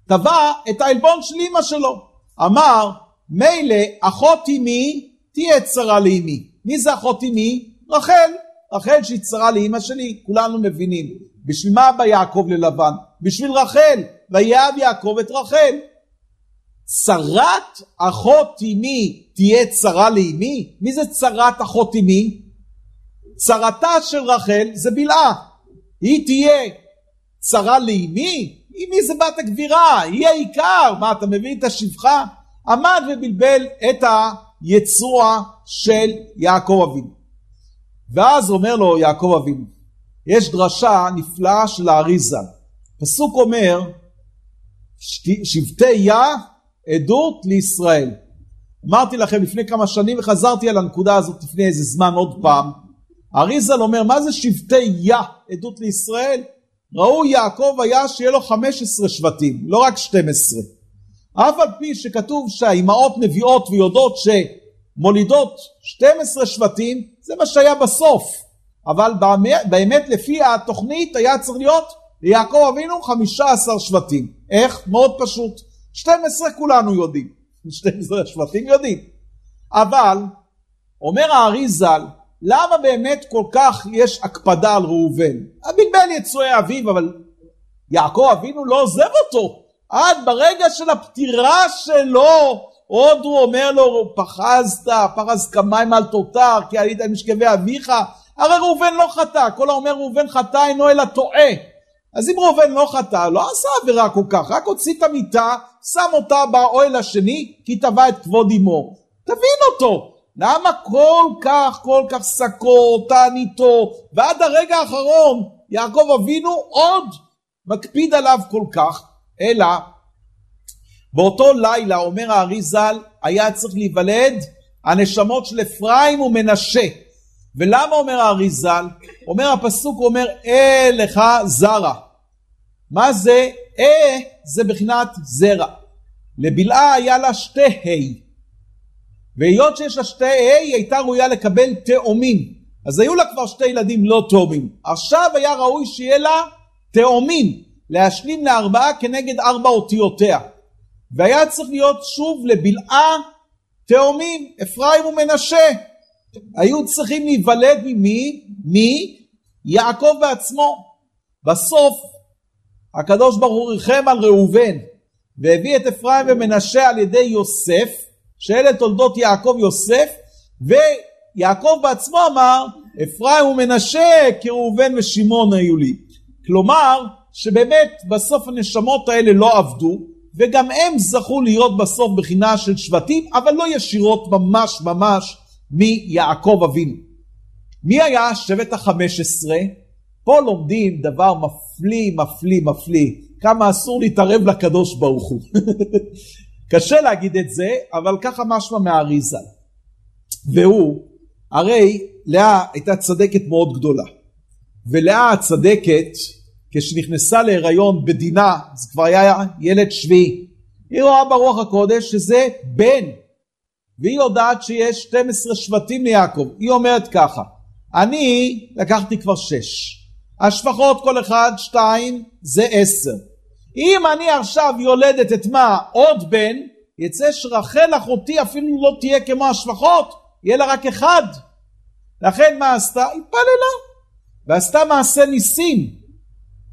טבע את העלבון של אמא שלו. אמר, מילא אחות אמי תהיה צרה לאמי. מי זה אחות אמי? רחל. רחל שהיא צרה לאימא שלי, כולנו מבינים. בשביל מה בא יעקב ללבן? בשביל רחל, ויאהב יעקב את רחל. צרת אחות אמי תהיה צרה לאמי? מי זה צרת אחות אמי? צרתה של רחל זה בלעה. היא תהיה צרה לאמי? אמי זה בת הגבירה, היא העיקר. מה, אתה מבין את השפחה? עמד ובלבל את היצוע של יעקב אבינו. ואז אומר לו יעקב אבינו, יש דרשה נפלאה של האריזה. פסוק אומר, שבטי יה עדות לישראל. אמרתי לכם לפני כמה שנים וחזרתי על הנקודה הזאת לפני איזה זמן עוד פעם. אריזל אומר, מה זה שבטי יה עדות לישראל? ראוי יעקב היה שיהיה לו 15 שבטים, לא רק 12. אף על פי שכתוב שהאימהות נביאות ויודעות שמולידות 12 שבטים, זה מה שהיה בסוף. אבל באמת לפי התוכנית היה צריך להיות ליעקב אבינו 15 שבטים. איך? מאוד פשוט. 12 כולנו יודעים. 12 שבטים יודעים. אבל, אומר הארי ז"ל, למה באמת כל כך יש הקפדה על ראובן? הבלבל יצואי אביו, אבל יעקב אבינו לא עוזב אותו. עד ברגע של הפטירה שלו, עוד הוא אומר לו, פחזת, פרז כמים על תותר, כי עלית על משכבי אביך. הרי ראובן לא חטא, כל האומר ראובן חטא אינו אלא טועה. אז אם ראובן לא חטא, לא עשה עבירה כל כך, רק הוציא את המיטה, שם אותה באוהל השני, כי טבע את כבוד אמו. תבין אותו. למה כל כך, כל כך שקו, תעניתו, ועד הרגע האחרון יעקב אבינו עוד מקפיד עליו כל כך, אלא באותו לילה, אומר הארי ז"ל, היה צריך להיוולד הנשמות של אפרים ומנשה. ולמה אומר הארי ז"ל? אומר הפסוק, אומר, אה לך זרע. מה זה? אה זה בחינת זרע. לבלעה היה לה שתי ה' והיות שיש לה שתי ה' היא הייתה ראויה לקבל תאומים. אז היו לה כבר שתי ילדים לא תאומים. עכשיו היה ראוי שיהיה לה תאומים, להשלים לארבעה כנגד ארבע אותיותיה. והיה צריך להיות שוב לבלעה תאומים, אפרים ומנשה. היו צריכים להיוולד ממי? מיעקב בעצמו. בסוף הקדוש ברוך הוא ריחם על ראובן והביא את אפרים ומנשה על ידי יוסף, שאלה תולדות יעקב יוסף, ויעקב בעצמו אמר, אפרים ומנשה כראובן ושמעון היו לי. כלומר, שבאמת בסוף הנשמות האלה לא עבדו, וגם הם זכו להיות בסוף בחינה של שבטים, אבל לא ישירות ממש ממש מיעקב אבינו. מי היה שבט החמש עשרה? פה לומדים דבר מפליא, מפליא, מפליא. כמה אסור להתערב לקדוש ברוך הוא. קשה להגיד את זה, אבל ככה משמע מהאריזה. והוא, הרי לאה הייתה צדקת מאוד גדולה. ולאה הצדקת, כשנכנסה להיריון בדינה, זה כבר היה ילד שביעי. היא רואה ברוח הקודש שזה בן, והיא יודעת שיש 12 שבטים ליעקב. היא אומרת ככה, אני לקחתי כבר שש. השפחות כל אחד שתיים זה עשר. אם אני עכשיו יולדת את מה? עוד בן, יצא שרחל אחותי אפילו לא תהיה כמו השפחות, יהיה לה רק אחד. לכן מה עשתה? התפללה. ועשתה מעשה ניסים.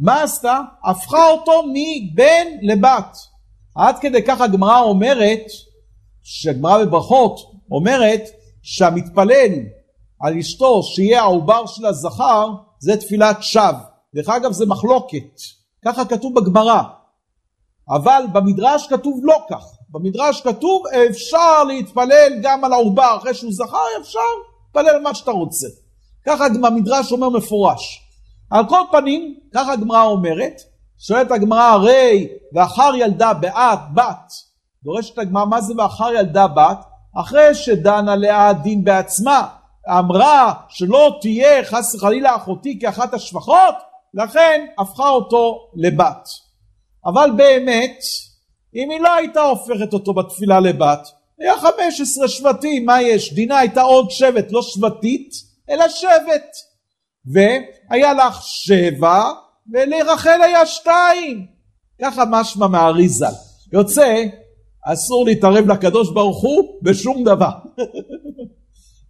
מה עשתה? הפכה אותו מבן לבת. עד כדי כך הגמרא אומרת, שהגמרא בברכות אומרת שהמתפלל על אשתו שיהיה העובר של הזכר זה תפילת שווא. דרך אגב זה מחלוקת, ככה כתוב בגמרא. אבל במדרש כתוב לא כך. במדרש כתוב אפשר להתפלל גם על העובר אחרי שהוא זכר אפשר להתפלל מה שאתה רוצה. ככה המדרש אומר מפורש. על כל פנים, ככה הגמרא אומרת, שואלת הגמרא הרי ואחר ילדה באת בת, דורשת הגמרא מה זה ואחר ילדה בת? אחרי שדנה לאה דין בעצמה, אמרה שלא תהיה חס וחלילה אחותי כאחת השפחות, לכן הפכה אותו לבת. אבל באמת, אם היא לא הייתה הופכת אותו בתפילה לבת, היה חמש עשרה שבטים, מה יש? דינה הייתה עוד שבט, לא שבטית, אלא שבט. והיה לך שבע, ולרחל היה שתיים. ככה משמע מהאריזה. יוצא, אסור להתערב לקדוש ברוך הוא בשום דבר.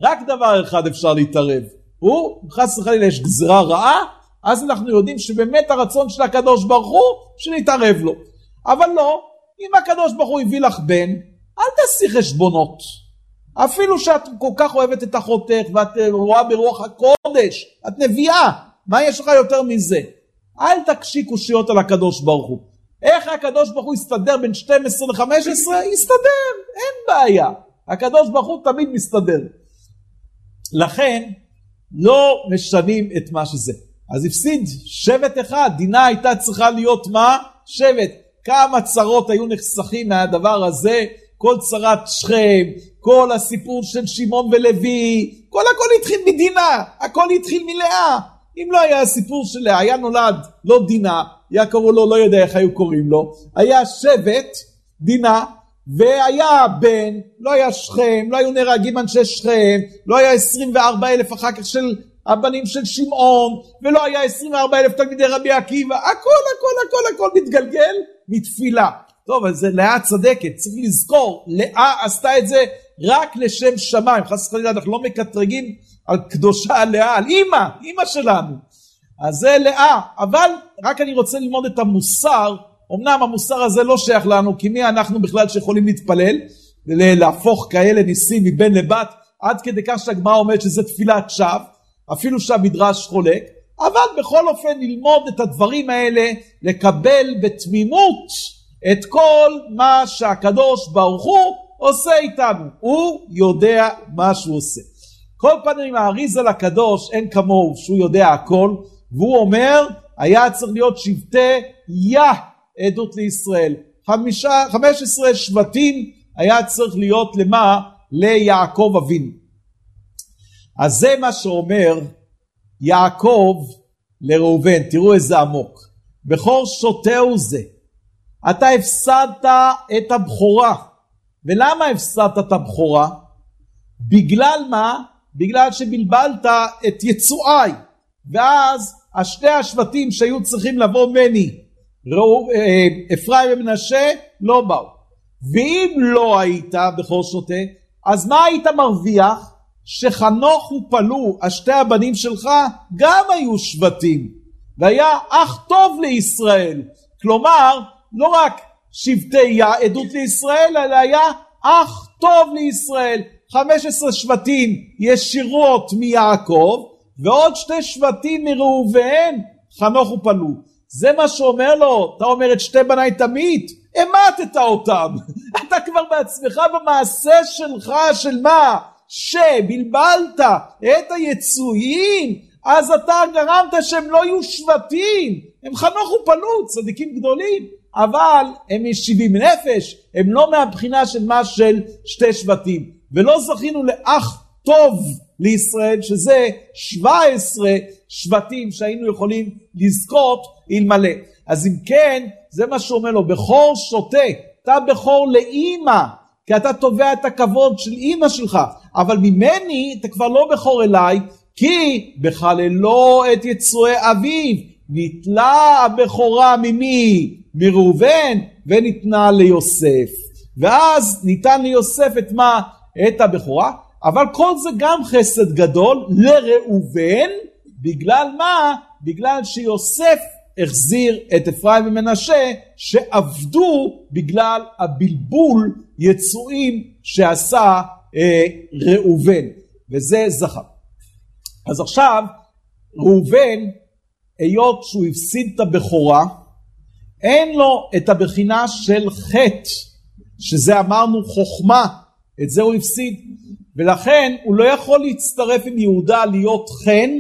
רק דבר אחד אפשר להתערב, הוא, חס וחלילה יש גזרה רעה, אז אנחנו יודעים שבאמת הרצון של הקדוש ברוך הוא שנתערב לו. אבל לא, אם הקדוש ברוך הוא הביא לך בן, אל תעשי חשבונות. אפילו שאת כל כך אוהבת את אחותך ואת רואה ברוח הקודש, את נביאה, מה יש לך יותר מזה? אל תקשי קושיות על הקדוש ברוך הוא. איך הקדוש ברוך הוא יסתדר בין 12 ל-15? יסתדר, אין בעיה. הקדוש ברוך הוא תמיד מסתדר. לכן לא משנים את מה שזה. אז הפסיד שבט אחד, דינה הייתה צריכה להיות מה? שבט. כמה צרות היו נחסכים מהדבר הזה, כל צרת שכם, כל הסיפור של שמעון ולוי, כל הכל התחיל מדינה, הכל התחיל מלאה. אם לא היה הסיפור של לאה, היה נולד לא דינה, היה קראו לו, לא יודע איך היו קוראים לו, היה שבט, דינה, והיה בן, לא היה שכם, לא היו נהרגים אנשי שכם, לא היה 24 אלף אחר כך של הבנים של שמעון, ולא היה 24 אלף תלמידי רבי עקיבא, הכל הכל הכל הכל מתגלגל מתפילה. טוב, אז לאה צדקת, צריך לזכור, לאה עשתה את זה רק לשם שמיים, חס וחלילה אנחנו לא מקטרגים על קדושה לאה, על אימא, אימא שלנו. אז זה לאה, אבל רק אני רוצה ללמוד את המוסר, אמנם המוסר הזה לא שייך לנו, כי מי אנחנו בכלל שיכולים להתפלל, להפוך כאלה ניסים מבן לבת, עד כדי כך שהגמרא אומרת שזה תפילת שווא, אפילו שהמדרש חולק, אבל בכל אופן ללמוד את הדברים האלה, לקבל בתמימות את כל מה שהקדוש ברוך הוא עושה איתנו, הוא יודע מה שהוא עושה. כל פנים האריזה לקדוש אין כמוהו שהוא יודע הכל, והוא אומר היה צריך להיות שבטי יה עדות לישראל. חמישה, חמש עשרה שבטים היה צריך להיות למה? ליעקב אבינו. אז זה מה שאומר יעקב לראובן, תראו איזה עמוק. בכור שותהו זה. אתה הפסדת את הבכורה. ולמה הפסדת את הבכורה? בגלל מה? בגלל שבלבלת את יצואי. ואז השתי השבטים שהיו צריכים לבוא מני, אפרים ומנשה, לא באו. ואם לא היית בכור שוטה, אז מה היית מרוויח? שחנוך ופלו, השתי הבנים שלך, גם היו שבטים. והיה אח טוב לישראל. כלומר, לא רק שבטי עדות לישראל, אלא היה אח טוב לישראל. 15 שבטים ישירות מיעקב, ועוד שתי שבטים מראובן, חנוך ופלו. זה מה שאומר לו, אתה אומר את שתי בניי תמיד, המטת אותם. אתה כבר בעצמך במעשה שלך, של מה? שבלבלת את היצואים, אז אתה גרמת שהם לא יהיו שבטים, הם חנוך ופלו, צדיקים גדולים, אבל הם שבעים נפש, הם לא מהבחינה של מה של שתי שבטים, ולא זכינו לאח טוב לישראל, שזה 17 שבטים שהיינו יכולים לזכות אלמלא. אז אם כן, זה מה שאומר לו, בכור שותה, אתה בכור לאימא, כי אתה תובע את הכבוד של אימא שלך, אבל ממני אתה כבר לא בכור אליי, כי בחללו את יצואי אביו, נתלה הבכורה ממי? מראובן, וניתנה ליוסף. ואז ניתן ליוסף את מה? את הבכורה, אבל כל זה גם חסד גדול לראובן, בגלל מה? בגלל שיוסף החזיר את אפרים ומנשה שעבדו בגלל הבלבול יצואים שעשה אה, ראובן וזה זכר. אז עכשיו ראובן היות שהוא הפסיד את הבכורה אין לו את הבחינה של חטא שזה אמרנו חוכמה את זה הוא הפסיד ולכן הוא לא יכול להצטרף עם יהודה להיות חן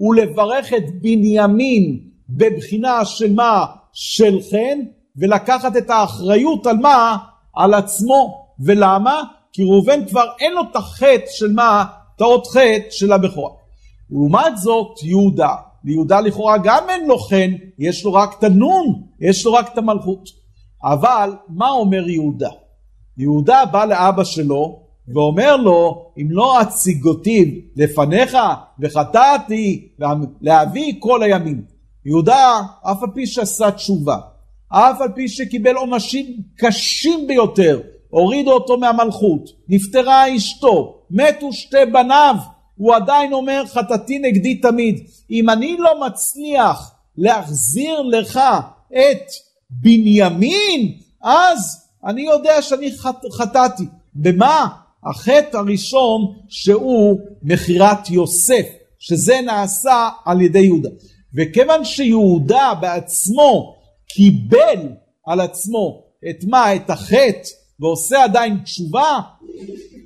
ולברך את בנימין בבחינה של מה? של חן ולקחת את האחריות על מה? על עצמו. ולמה? כי ראובן כבר אין לו את החטא של מה? את האות חטא של הבכורה. לעומת זאת יהודה, ליהודה לכאורה גם אין לו חן, יש לו רק את הנון, יש לו רק את המלכות. אבל מה אומר יהודה? יהודה בא לאבא שלו ואומר לו, אם לא הציגותיו לפניך וחטאתי להביא כל הימים. יהודה, אף על פי שעשה תשובה, אף על פי שקיבל עונשים קשים ביותר, הורידו אותו מהמלכות, נפטרה אשתו, מתו שתי בניו, הוא עדיין אומר חטאתי נגדי תמיד. אם אני לא מצליח להחזיר לך את בנימין, אז אני יודע שאני חט, חטאתי. במה? החטא הראשון שהוא מכירת יוסף, שזה נעשה על ידי יהודה. וכיוון שיהודה בעצמו קיבל על עצמו את מה? את החטא ועושה עדיין תשובה,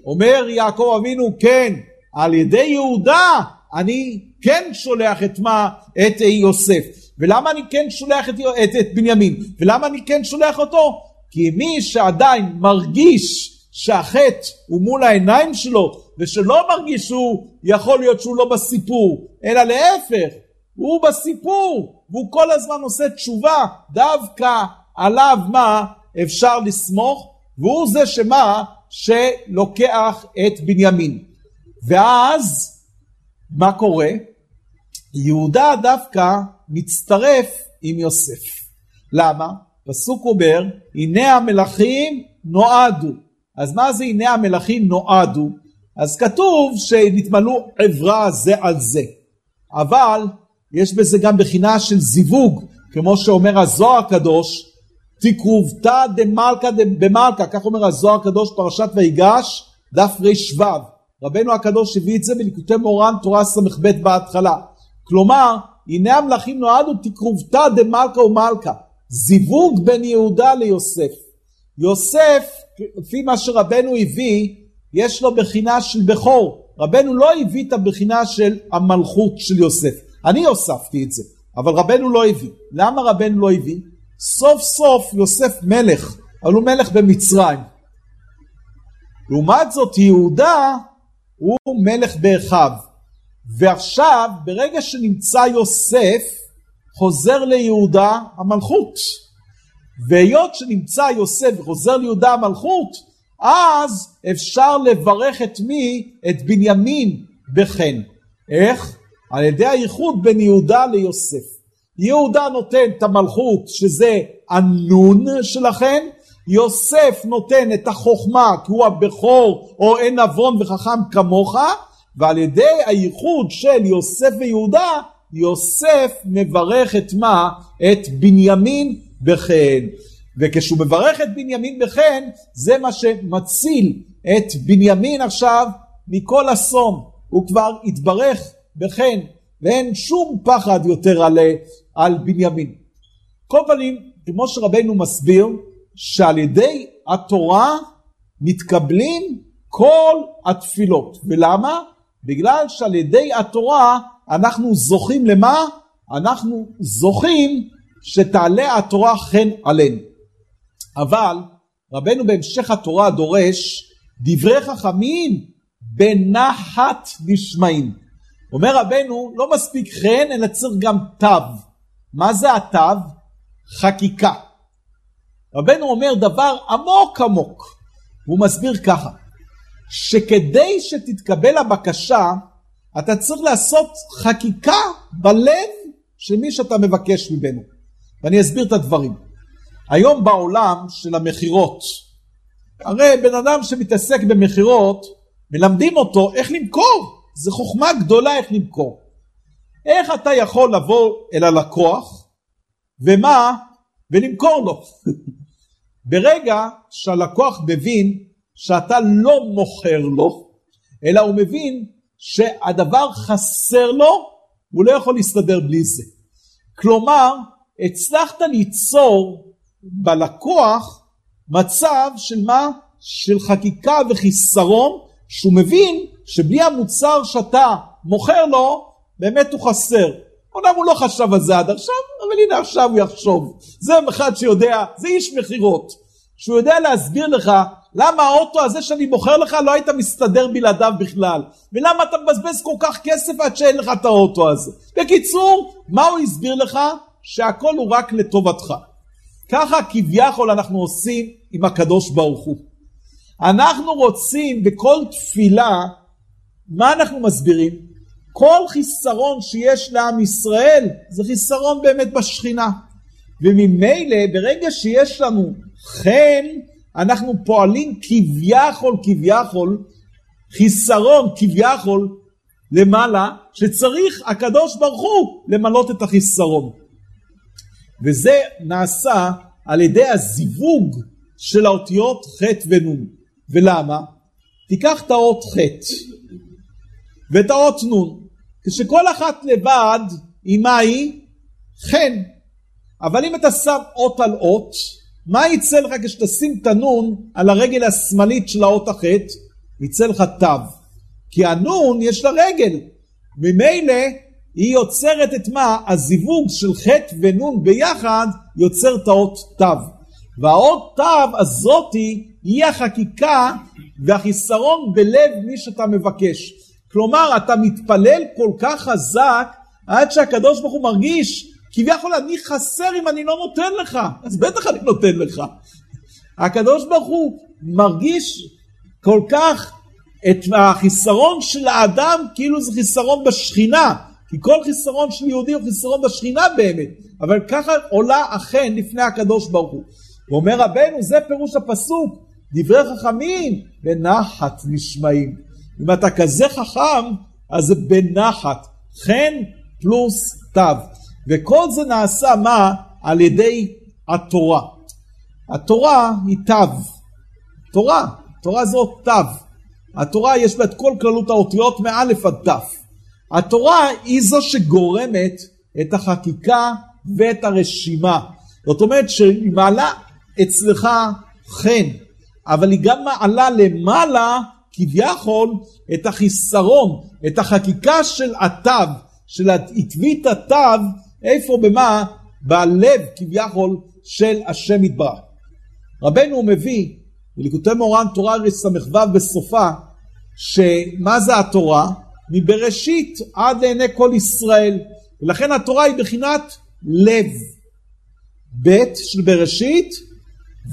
אומר יעקב אבינו כן, על ידי יהודה אני כן שולח את מה? את יוסף. ולמה אני כן שולח את, את, את בנימין? ולמה אני כן שולח אותו? כי מי שעדיין מרגיש שהחטא הוא מול העיניים שלו ושלא מרגיש שהוא יכול להיות שהוא לא בסיפור אלא להפך הוא בסיפור והוא כל הזמן עושה תשובה דווקא עליו מה אפשר לסמוך והוא זה שמה שלוקח את בנימין ואז מה קורה? יהודה דווקא מצטרף עם יוסף למה? פסוק אומר הנה המלכים נועדו אז מה זה הנה המלכים נועדו? אז כתוב שנתמלאו עברה זה על זה. אבל יש בזה גם בחינה של זיווג כמו שאומר הזוהר הקדוש תקרובתא דמלכא במלכא כך אומר הזוהר הקדוש פרשת ויגש דף רו רבנו הקדוש הביא את זה בליקוטי מורן תורה ס"ב בהתחלה. כלומר הנה המלכים נועדו תקרובתא דמלכא ומלכא זיווג בין יהודה ליוסף יוסף לפי מה שרבנו הביא יש לו בחינה של בכור. רבנו לא הביא את הבחינה של המלכות של יוסף. אני הוספתי את זה אבל רבנו לא הביא. למה רבנו לא הביא? סוף סוף יוסף מלך אבל הוא מלך במצרים. לעומת זאת יהודה הוא מלך באחיו. ועכשיו ברגע שנמצא יוסף חוזר ליהודה המלכות והיות שנמצא יוסף וחוזר ליהודה המלכות אז אפשר לברך את מי? את בנימין בחן. איך? על ידי הייחוד בין יהודה ליוסף. יהודה נותן את המלכות שזה הנון שלכן, יוסף נותן את החוכמה כי הוא הבכור או אין נבון וחכם כמוך, ועל ידי הייחוד של יוסף ויהודה, יוסף מברך את מה? את בנימין בחן. וכשהוא מברך את בנימין בחן, זה מה שמציל את בנימין עכשיו מכל אסון. הוא כבר התברך בחן, ואין שום פחד יותר על, על בנימין. כל פנים, כמו שרבנו מסביר, שעל ידי התורה מתקבלים כל התפילות. ולמה? בגלל שעל ידי התורה אנחנו זוכים למה? אנחנו זוכים שתעלה התורה חן עלינו. אבל רבנו בהמשך התורה דורש דברי חכמים בנחת נשמעים. אומר רבנו לא מספיק חן אלא צריך גם תו. מה זה התו? חקיקה. רבנו אומר דבר עמוק עמוק. הוא מסביר ככה שכדי שתתקבל הבקשה אתה צריך לעשות חקיקה בלב של מי שאתה מבקש ממנו. ואני אסביר את הדברים. היום בעולם של המכירות, הרי בן אדם שמתעסק במכירות, מלמדים אותו איך למכור. זו חוכמה גדולה איך למכור. איך אתה יכול לבוא אל הלקוח, ומה? ולמכור לו. ברגע שהלקוח מבין שאתה לא מוכר לו, אלא הוא מבין שהדבר חסר לו, הוא לא יכול להסתדר בלי זה. כלומר, הצלחת ליצור בלקוח מצב של מה? של חקיקה וחיסרון, שהוא מבין שבלי המוצר שאתה מוכר לו, באמת הוא חסר. אומנם הוא לא חשב על זה עד עכשיו, אבל הנה עכשיו הוא יחשוב. זה אחד שיודע, זה איש מכירות, שהוא יודע להסביר לך למה האוטו הזה שאני מוכר לך לא היית מסתדר בלעדיו בכלל, ולמה אתה מבזבז כל כך כסף עד שאין לך את האוטו הזה. בקיצור, מה הוא הסביר לך? שהכל הוא רק לטובתך. ככה כביכול אנחנו עושים עם הקדוש ברוך הוא. אנחנו רוצים בכל תפילה, מה אנחנו מסבירים? כל חיסרון שיש לעם ישראל זה חיסרון באמת בשכינה. וממילא ברגע שיש לנו חן, אנחנו פועלים כביכול כביכול, חיסרון כביכול, למעלה, שצריך הקדוש ברוך הוא למלות את החיסרון. וזה נעשה על ידי הזיווג של האותיות ח' ונ'. ולמה? תיקח את האות ח' ואת האות נ', כשכל אחת לבד היא מה היא? חן. אבל אם אתה שם אות על אות, מה יצא לך כשתשים את הנון על הרגל השמאלית של האות החטא? יצא לך תו. כי הנון יש לה רגל. ממילא היא יוצרת את מה? הזיווג של חטא ונון ביחד יוצר את האות תו. והאות תו הזאתי היא החקיקה והחיסרון בלב מי שאתה מבקש. כלומר, אתה מתפלל כל כך חזק עד שהקדוש ברוך הוא מרגיש כביכול אני חסר אם אני לא נותן לך, אז בטח אני נותן לך. הקדוש ברוך הוא מרגיש כל כך את החיסרון של האדם כאילו זה חיסרון בשכינה, כי כל חיסרון של יהודי הוא חיסרון בשכינה באמת, אבל ככה עולה אכן לפני הקדוש ברוך הוא. ואומר רבנו, זה פירוש הפסוק, דברי חכמים בנחת נשמעים. אם אתה כזה חכם, אז זה בנחת, חן פלוס תו. וכל זה נעשה מה? על ידי התורה. התורה היא תו. תורה, תורה זו תו. התורה יש בה את כל כללות האותיות מאלף עד תו. התורה היא זו שגורמת את החקיקה ואת הרשימה. זאת אומרת שהיא מעלה אצלך חן, אבל היא גם מעלה למעלה כביכול את החיסרון, את החקיקה של התו, של עטבית התו, איפה במה? בלב כביכול של השם יתברך. רבנו מביא בליקוטי מורן תורה רס"ו בסופה שמה זה התורה? מבראשית עד לעיני כל ישראל ולכן התורה היא בחינת לב ב' של בראשית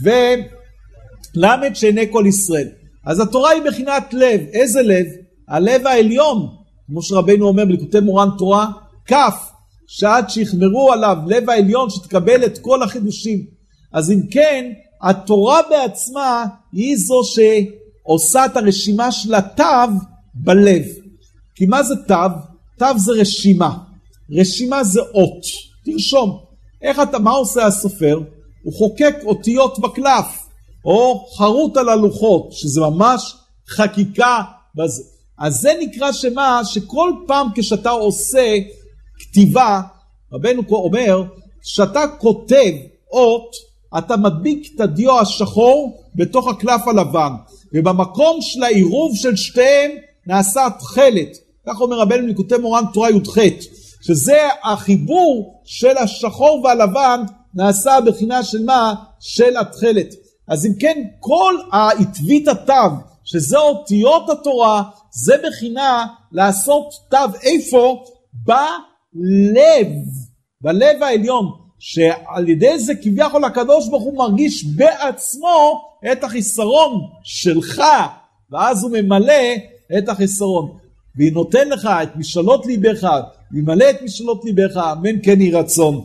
ול' שעיני כל ישראל אז התורה היא בחינת לב, איזה לב? הלב העליון כמו שרבנו אומר בליקוטי מורן תורה כ' שעד שיחמרו עליו לב העליון שתקבל את כל החידושים. אז אם כן, התורה בעצמה היא זו שעושה את הרשימה של התו בלב. כי מה זה תו? תו זה רשימה. רשימה זה אות. תרשום. איך אתה, מה עושה הסופר? הוא חוקק אותיות בקלף, או חרוט על הלוחות, שזה ממש חקיקה. אז זה נקרא שמה? שכל פעם כשאתה עושה כתיבה, רבנו אומר, כשאתה כותב אות, אתה מדביק את הדיו השחור בתוך הקלף הלבן, ובמקום של העירוב של שתיהם נעשה תכלת, כך אומר רבנו ליקוטי מורן תורה י"ח, שזה החיבור של השחור והלבן נעשה בחינה של מה? של התכלת. אז אם כן, כל העטבית התו, שזה אותיות התורה, זה בחינה לעשות תו איפה? לב, בלב העליון, שעל ידי זה כביכול הקדוש ברוך הוא מרגיש בעצמו את החיסרון שלך, ואז הוא ממלא את החיסרון. ונותן לך את משאלות ליבך, ימלא את משאלות ליבך, אמן כן יהי רצון.